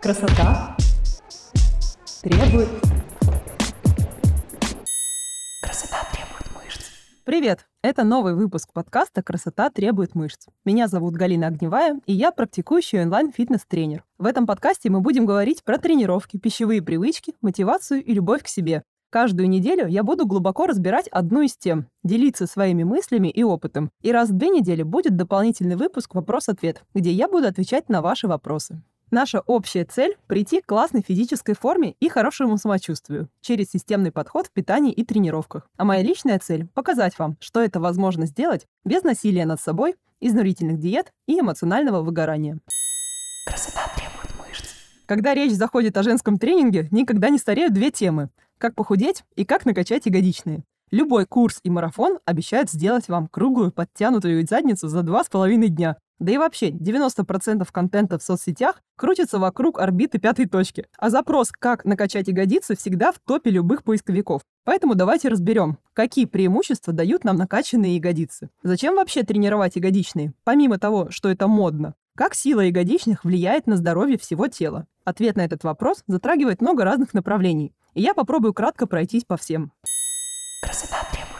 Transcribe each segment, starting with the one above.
Красота требует... Красота требует мышц. Привет! Это новый выпуск подкаста «Красота требует мышц». Меня зовут Галина Огневая, и я практикующий онлайн-фитнес-тренер. В этом подкасте мы будем говорить про тренировки, пищевые привычки, мотивацию и любовь к себе. Каждую неделю я буду глубоко разбирать одну из тем, делиться своими мыслями и опытом. И раз в две недели будет дополнительный выпуск «Вопрос-ответ», где я буду отвечать на ваши вопросы. Наша общая цель – прийти к классной физической форме и хорошему самочувствию через системный подход в питании и тренировках. А моя личная цель – показать вам, что это возможно сделать без насилия над собой, изнурительных диет и эмоционального выгорания. Красота требует мышц. Когда речь заходит о женском тренинге, никогда не стареют две темы – как похудеть и как накачать ягодичные. Любой курс и марафон обещают сделать вам круглую, подтянутую задницу за два с половиной дня. Да и вообще, 90% контента в соцсетях крутится вокруг орбиты пятой точки. А запрос «как накачать ягодицы» всегда в топе любых поисковиков. Поэтому давайте разберем, какие преимущества дают нам накачанные ягодицы. Зачем вообще тренировать ягодичные, помимо того, что это модно? Как сила ягодичных влияет на здоровье всего тела? Ответ на этот вопрос затрагивает много разных направлений. И я попробую кратко пройтись по всем. Красота требует.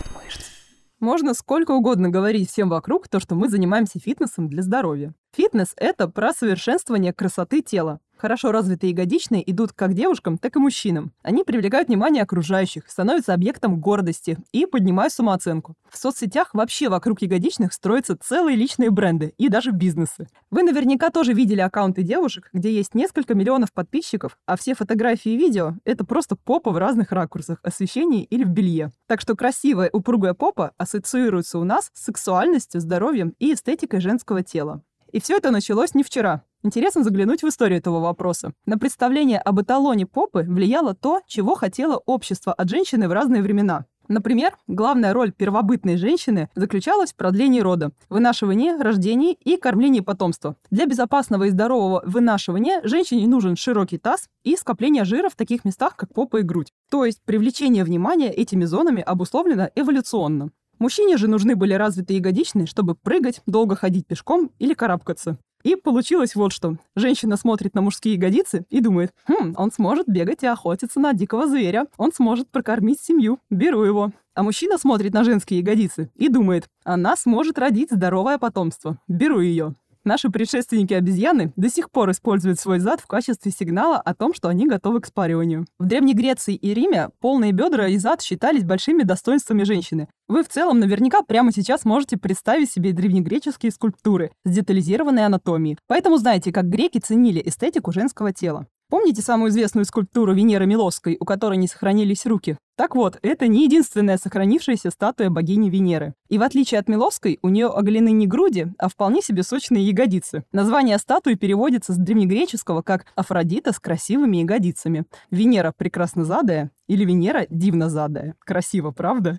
Можно сколько угодно говорить всем вокруг то, что мы занимаемся фитнесом для здоровья. Фитнес – это про совершенствование красоты тела. Хорошо развитые ягодичные идут как девушкам, так и мужчинам. Они привлекают внимание окружающих, становятся объектом гордости и поднимают самооценку. В соцсетях вообще вокруг ягодичных строятся целые личные бренды и даже бизнесы. Вы наверняка тоже видели аккаунты девушек, где есть несколько миллионов подписчиков, а все фотографии и видео — это просто попа в разных ракурсах, освещении или в белье. Так что красивая упругая попа ассоциируется у нас с сексуальностью, здоровьем и эстетикой женского тела. И все это началось не вчера. Интересно заглянуть в историю этого вопроса. На представление об эталоне попы влияло то, чего хотело общество от женщины в разные времена. Например, главная роль первобытной женщины заключалась в продлении рода, вынашивании, рождении и кормлении потомства. Для безопасного и здорового вынашивания женщине нужен широкий таз и скопление жира в таких местах, как попа и грудь. То есть привлечение внимания этими зонами обусловлено эволюционно. Мужчине же нужны были развитые ягодичные, чтобы прыгать, долго ходить пешком или карабкаться. И получилось вот что. Женщина смотрит на мужские ягодицы и думает, хм, он сможет бегать и охотиться на дикого зверя, он сможет прокормить семью, беру его. А мужчина смотрит на женские ягодицы и думает, она сможет родить здоровое потомство, беру ее. Наши предшественники-обезьяны до сих пор используют свой зад в качестве сигнала о том, что они готовы к спариванию. В Древней Греции и Риме полные бедра и зад считались большими достоинствами женщины. Вы в целом наверняка прямо сейчас можете представить себе древнегреческие скульптуры с детализированной анатомией. Поэтому знаете, как греки ценили эстетику женского тела. Помните самую известную скульптуру Венеры Милосской, у которой не сохранились руки? Так вот, это не единственная сохранившаяся статуя богини Венеры. И в отличие от Милосской, у нее оголены не груди, а вполне себе сочные ягодицы. Название статуи переводится с древнегреческого как «Афродита с красивыми ягодицами». Венера прекраснозадая или Венера дивнозадая. Красиво, правда?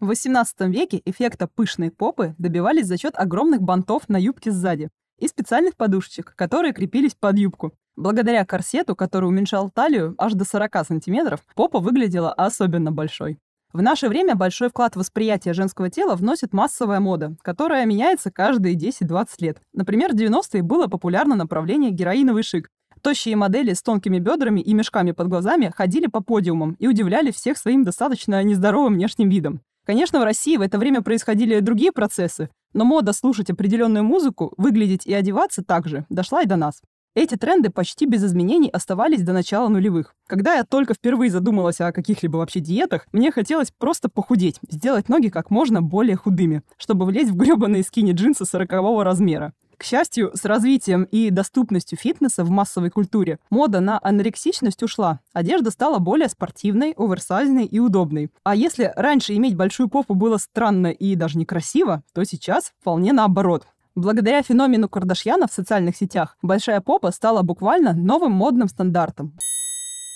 В XVIII веке эффекта пышной попы добивались за счет огромных бантов на юбке сзади и специальных подушечек, которые крепились под юбку. Благодаря корсету, который уменьшал талию аж до 40 сантиметров, попа выглядела особенно большой. В наше время большой вклад в восприятие женского тела вносит массовая мода, которая меняется каждые 10-20 лет. Например, в 90-е было популярно направление героиновый шик. Тощие модели с тонкими бедрами и мешками под глазами ходили по подиумам и удивляли всех своим достаточно нездоровым внешним видом. Конечно, в России в это время происходили другие процессы, но мода слушать определенную музыку, выглядеть и одеваться также дошла и до нас. Эти тренды почти без изменений оставались до начала нулевых. Когда я только впервые задумалась о каких-либо вообще диетах, мне хотелось просто похудеть, сделать ноги как можно более худыми, чтобы влезть в гребаные скини джинсы 40 размера. К счастью, с развитием и доступностью фитнеса в массовой культуре мода на анорексичность ушла. Одежда стала более спортивной, оверсайзной и удобной. А если раньше иметь большую попу было странно и даже некрасиво, то сейчас вполне наоборот. Благодаря феномену Кардашьяна в социальных сетях большая попа стала буквально новым модным стандартом.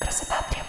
Красота.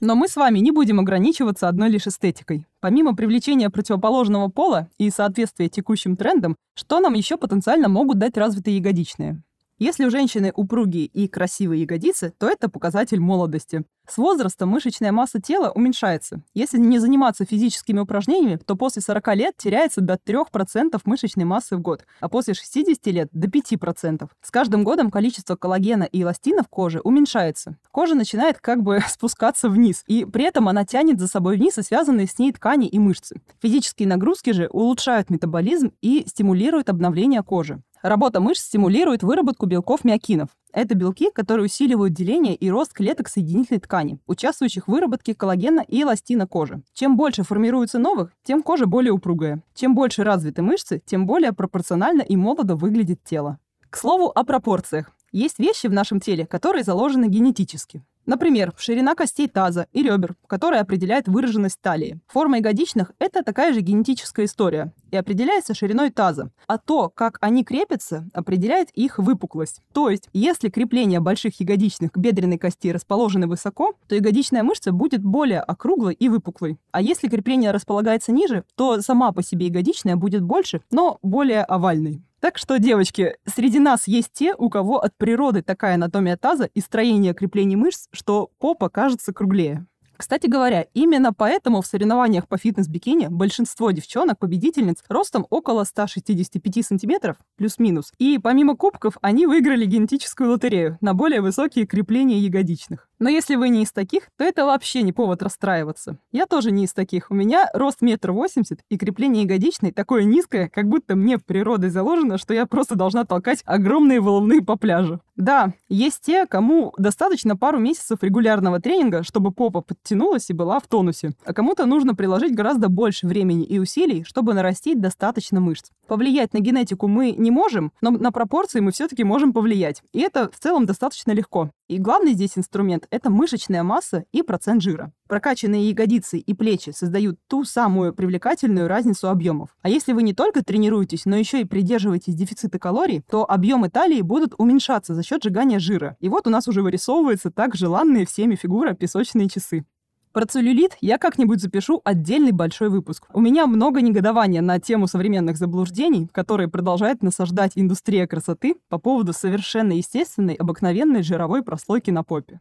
Но мы с вами не будем ограничиваться одной лишь эстетикой. Помимо привлечения противоположного пола и соответствия текущим трендам, что нам еще потенциально могут дать развитые ягодичные? Если у женщины упругие и красивые ягодицы, то это показатель молодости. С возрастом мышечная масса тела уменьшается. Если не заниматься физическими упражнениями, то после 40 лет теряется до 3% мышечной массы в год, а после 60 лет до 5%. С каждым годом количество коллагена и эластина в коже уменьшается. Кожа начинает как бы спускаться вниз, и при этом она тянет за собой вниз и связанные с ней ткани и мышцы. Физические нагрузки же улучшают метаболизм и стимулируют обновление кожи. Работа мышц стимулирует выработку белков миокинов. Это белки, которые усиливают деление и рост клеток соединительной ткани, участвующих в выработке коллагена и эластина кожи. Чем больше формируется новых, тем кожа более упругая. Чем больше развиты мышцы, тем более пропорционально и молодо выглядит тело. К слову о пропорциях. Есть вещи в нашем теле, которые заложены генетически. Например, ширина костей таза и ребер, которая определяет выраженность талии. Форма ягодичных – это такая же генетическая история и определяется шириной таза. А то, как они крепятся, определяет их выпуклость. То есть, если крепления больших ягодичных к бедренной кости расположены высоко, то ягодичная мышца будет более округлой и выпуклой. А если крепление располагается ниже, то сама по себе ягодичная будет больше, но более овальной. Так что, девочки, среди нас есть те, у кого от природы такая анатомия таза и строение креплений мышц, что попа кажется круглее. Кстати говоря, именно поэтому в соревнованиях по фитнес-бикини большинство девчонок-победительниц ростом около 165 сантиметров, плюс-минус. И помимо кубков, они выиграли генетическую лотерею на более высокие крепления ягодичных. Но если вы не из таких, то это вообще не повод расстраиваться. Я тоже не из таких. У меня рост метр восемьдесят, и крепление ягодичной такое низкое, как будто мне природой заложено, что я просто должна толкать огромные волны по пляжу. Да, есть те, кому достаточно пару месяцев регулярного тренинга, чтобы попа подтянулась и была в тонусе. А кому-то нужно приложить гораздо больше времени и усилий, чтобы нарастить достаточно мышц. Повлиять на генетику мы не можем, но на пропорции мы все-таки можем повлиять. И это в целом достаточно легко. И главный здесь инструмент – это мышечная масса и процент жира. Прокачанные ягодицы и плечи создают ту самую привлекательную разницу объемов. А если вы не только тренируетесь, но еще и придерживаетесь дефицита калорий, то объемы талии будут уменьшаться за счет сжигания жира. И вот у нас уже вырисовываются так желанные всеми фигура песочные часы. Про целлюлит я как-нибудь запишу отдельный большой выпуск. У меня много негодования на тему современных заблуждений, которые продолжает насаждать индустрия красоты по поводу совершенно естественной, обыкновенной жировой прослойки на попе.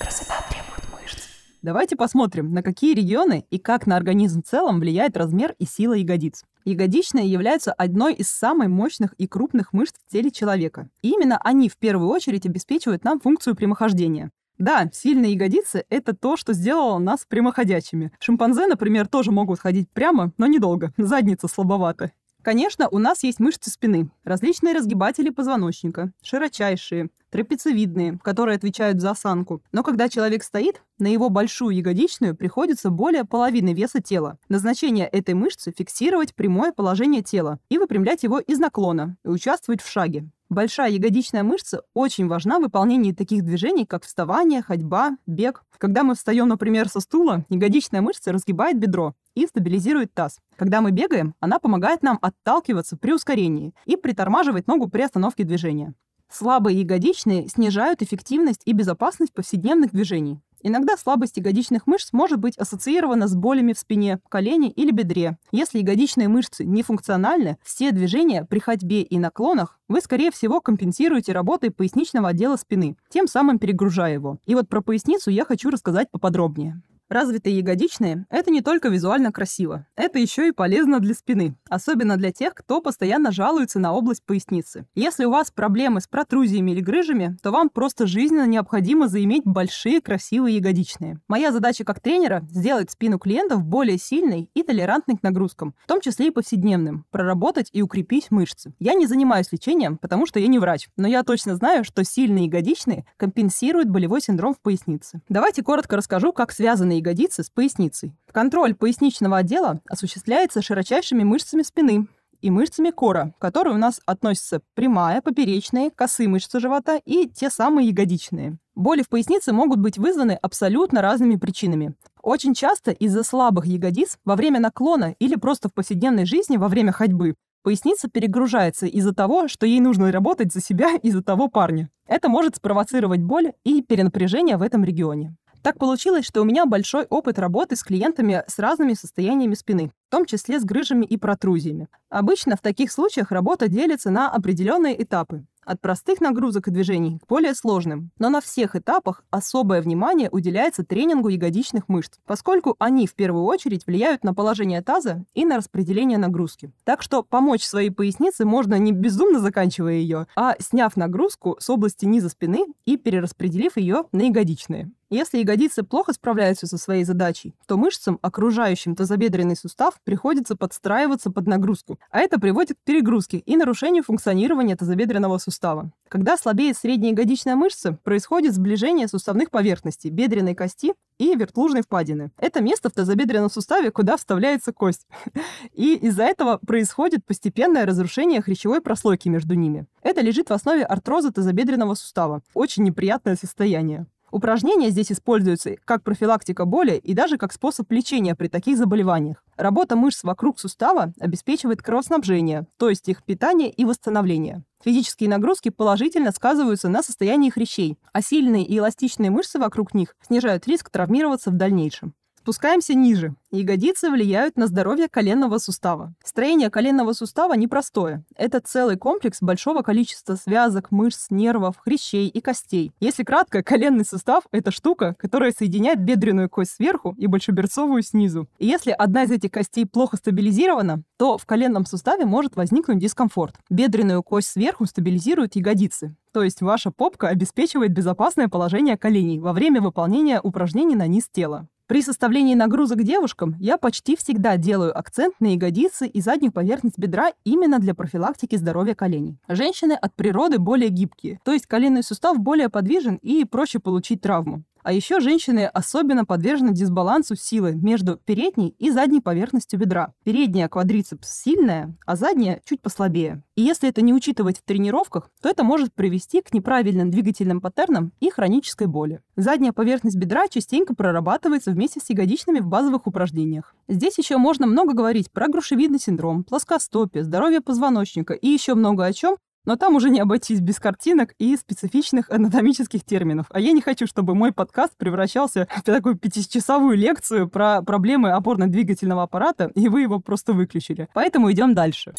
Красота требует мышц. Давайте посмотрим, на какие регионы и как на организм в целом влияет размер и сила ягодиц. Ягодичные являются одной из самых мощных и крупных мышц в теле человека. И именно они в первую очередь обеспечивают нам функцию прямохождения. Да, сильные ягодицы — это то, что сделало нас прямоходячими. Шимпанзе, например, тоже могут ходить прямо, но недолго. Задница слабовата. Конечно, у нас есть мышцы спины, различные разгибатели позвоночника, широчайшие, трапециевидные, которые отвечают за осанку. Но когда человек стоит, на его большую ягодичную приходится более половины веса тела. Назначение этой мышцы – фиксировать прямое положение тела и выпрямлять его из наклона и участвовать в шаге. Большая ягодичная мышца очень важна в выполнении таких движений, как вставание, ходьба, бег. Когда мы встаем, например, со стула, ягодичная мышца разгибает бедро и стабилизирует таз. Когда мы бегаем, она помогает нам отталкиваться при ускорении и притормаживать ногу при остановке движения. Слабые ягодичные снижают эффективность и безопасность повседневных движений. Иногда слабость ягодичных мышц может быть ассоциирована с болями в спине, колене или бедре. Если ягодичные мышцы не функциональны, все движения при ходьбе и наклонах вы, скорее всего, компенсируете работой поясничного отдела спины, тем самым перегружая его. И вот про поясницу я хочу рассказать поподробнее. Развитые ягодичные – это не только визуально красиво, это еще и полезно для спины, особенно для тех, кто постоянно жалуется на область поясницы. Если у вас проблемы с протрузиями или грыжами, то вам просто жизненно необходимо заиметь большие красивые ягодичные. Моя задача как тренера – сделать спину клиентов более сильной и толерантной к нагрузкам, в том числе и повседневным, проработать и укрепить мышцы. Я не занимаюсь лечением, потому что я не врач, но я точно знаю, что сильные ягодичные компенсируют болевой синдром в пояснице. Давайте коротко расскажу, как связаны ягодицы с поясницей. Контроль поясничного отдела осуществляется широчайшими мышцами спины и мышцами кора, к которой у нас относятся прямая, поперечная, косые мышцы живота и те самые ягодичные. Боли в пояснице могут быть вызваны абсолютно разными причинами. Очень часто из-за слабых ягодиц во время наклона или просто в повседневной жизни во время ходьбы Поясница перегружается из-за того, что ей нужно работать за себя и за того парня. Это может спровоцировать боль и перенапряжение в этом регионе. Так получилось, что у меня большой опыт работы с клиентами с разными состояниями спины, в том числе с грыжами и протрузиями. Обычно в таких случаях работа делится на определенные этапы. От простых нагрузок и движений к более сложным. Но на всех этапах особое внимание уделяется тренингу ягодичных мышц, поскольку они в первую очередь влияют на положение таза и на распределение нагрузки. Так что помочь своей пояснице можно не безумно заканчивая ее, а сняв нагрузку с области низа спины и перераспределив ее на ягодичные. Если ягодицы плохо справляются со своей задачей, то мышцам, окружающим тазобедренный сустав, приходится подстраиваться под нагрузку, а это приводит к перегрузке и нарушению функционирования тазобедренного сустава. Когда слабеет средняя ягодичная мышца, происходит сближение суставных поверхностей, бедренной кости и вертлужной впадины. Это место в тазобедренном суставе, куда вставляется кость. И из-за этого происходит постепенное разрушение хрящевой прослойки между ними. Это лежит в основе артроза тазобедренного сустава. Очень неприятное состояние. Упражнения здесь используются как профилактика боли и даже как способ лечения при таких заболеваниях. Работа мышц вокруг сустава обеспечивает кровоснабжение, то есть их питание и восстановление. Физические нагрузки положительно сказываются на состоянии хрящей, а сильные и эластичные мышцы вокруг них снижают риск травмироваться в дальнейшем. Спускаемся ниже. Ягодицы влияют на здоровье коленного сустава. Строение коленного сустава непростое. Это целый комплекс большого количества связок, мышц, нервов, хрящей и костей. Если кратко, коленный сустав – это штука, которая соединяет бедренную кость сверху и большеберцовую снизу. И если одна из этих костей плохо стабилизирована, то в коленном суставе может возникнуть дискомфорт. Бедренную кость сверху стабилизируют ягодицы. То есть ваша попка обеспечивает безопасное положение коленей во время выполнения упражнений на низ тела. При составлении нагрузок девушкам я почти всегда делаю акцент на ягодицы и заднюю поверхность бедра именно для профилактики здоровья коленей. Женщины от природы более гибкие, то есть коленный сустав более подвижен и проще получить травму. А еще женщины особенно подвержены дисбалансу силы между передней и задней поверхностью бедра. Передняя квадрицепс сильная, а задняя чуть послабее. И если это не учитывать в тренировках, то это может привести к неправильным двигательным паттернам и хронической боли. Задняя поверхность бедра частенько прорабатывается вместе с ягодичными в базовых упражнениях. Здесь еще можно много говорить про грушевидный синдром, плоскостопие, здоровье позвоночника и еще много о чем, но там уже не обойтись без картинок и специфичных анатомических терминов. А я не хочу, чтобы мой подкаст превращался в такую пятичасовую лекцию про проблемы опорно-двигательного аппарата, и вы его просто выключили. Поэтому идем дальше.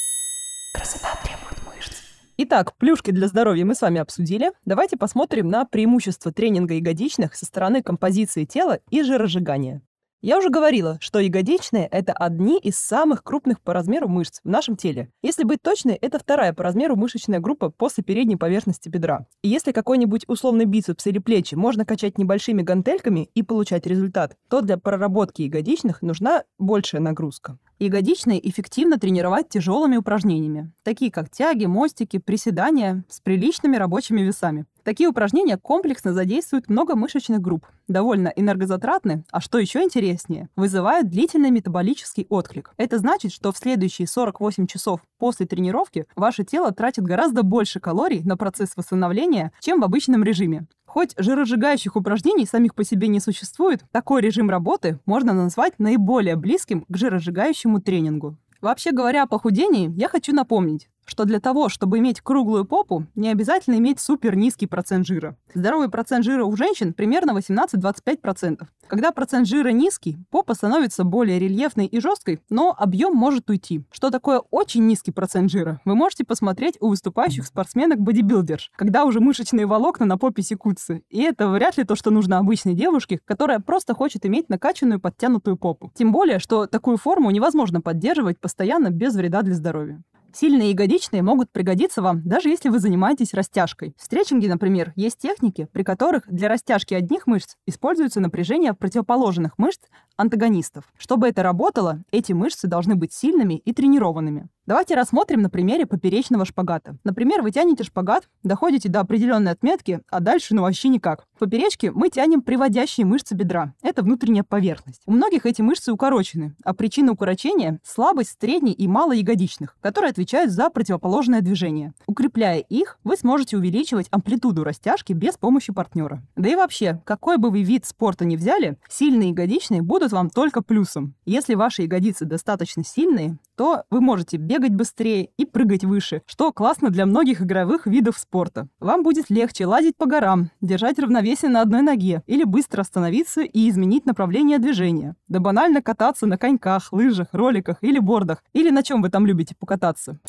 Красота требует мышц. Итак, плюшки для здоровья мы с вами обсудили. Давайте посмотрим на преимущества тренинга ягодичных со стороны композиции тела и жиросжигания. Я уже говорила, что ягодичные – это одни из самых крупных по размеру мышц в нашем теле. Если быть точной, это вторая по размеру мышечная группа после передней поверхности бедра. И если какой-нибудь условный бицепс или плечи можно качать небольшими гантельками и получать результат, то для проработки ягодичных нужна большая нагрузка. Ягодичные эффективно тренировать тяжелыми упражнениями, такие как тяги, мостики, приседания с приличными рабочими весами. Такие упражнения комплексно задействуют много мышечных групп, довольно энергозатратны, а что еще интереснее, вызывают длительный метаболический отклик. Это значит, что в следующие 48 часов после тренировки ваше тело тратит гораздо больше калорий на процесс восстановления, чем в обычном режиме. Хоть жиросжигающих упражнений самих по себе не существует, такой режим работы можно назвать наиболее близким к жиросжигающему тренингу. Вообще говоря о похудении, я хочу напомнить, что для того, чтобы иметь круглую попу, не обязательно иметь супер низкий процент жира. Здоровый процент жира у женщин примерно 18-25%. Когда процент жира низкий, попа становится более рельефной и жесткой, но объем может уйти. Что такое очень низкий процент жира? Вы можете посмотреть у выступающих спортсменок-бодибилдерш, когда уже мышечные волокна на попе секутся. И это вряд ли то, что нужно обычной девушке, которая просто хочет иметь накачанную подтянутую попу. Тем более, что такую форму невозможно поддерживать постоянно без вреда для здоровья. Сильные ягодичные могут пригодиться вам, даже если вы занимаетесь растяжкой. В стретчинге, например, есть техники, при которых для растяжки одних мышц используется напряжение противоположных мышц антагонистов. Чтобы это работало, эти мышцы должны быть сильными и тренированными. Давайте рассмотрим на примере поперечного шпагата. Например, вы тянете шпагат, доходите до определенной отметки, а дальше ну вообще никак. В поперечке мы тянем приводящие мышцы бедра. Это внутренняя поверхность. У многих эти мышцы укорочены, а причина укорочения – слабость средней и малоягодичных, которые отвечают за противоположное движение. Укрепляя их, вы сможете увеличивать амплитуду растяжки без помощи партнера. Да и вообще, какой бы вы вид спорта ни взяли, сильные ягодичные будут вам только плюсом. Если ваши ягодицы достаточно сильные, то вы можете бегать быстрее и прыгать выше, что классно для многих игровых видов спорта. Вам будет легче лазить по горам, держать равновесие на одной ноге или быстро остановиться и изменить направление движения. Да банально кататься на коньках, лыжах, роликах или бордах, или на чем вы там любите покататься.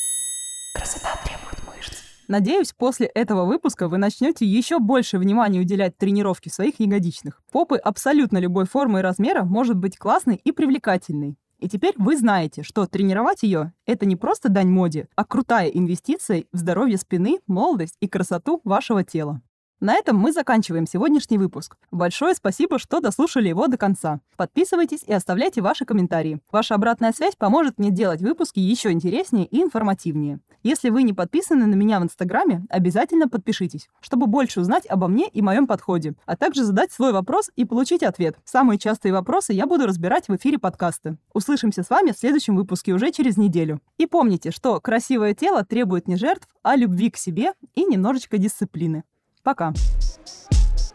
Красота требует мышц. Надеюсь, после этого выпуска вы начнете еще больше внимания уделять тренировке своих ягодичных. Попы абсолютно любой формы и размера может быть классной и привлекательной. И теперь вы знаете, что тренировать ее – это не просто дань моде, а крутая инвестиция в здоровье спины, молодость и красоту вашего тела. На этом мы заканчиваем сегодняшний выпуск. Большое спасибо, что дослушали его до конца. Подписывайтесь и оставляйте ваши комментарии. Ваша обратная связь поможет мне делать выпуски еще интереснее и информативнее. Если вы не подписаны на меня в Инстаграме, обязательно подпишитесь, чтобы больше узнать обо мне и моем подходе, а также задать свой вопрос и получить ответ. Самые частые вопросы я буду разбирать в эфире подкаста. Услышимся с вами в следующем выпуске уже через неделю. И помните, что красивое тело требует не жертв, а любви к себе и немножечко дисциплины. Пока.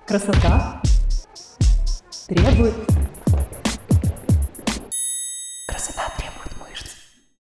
Красота требует... Красота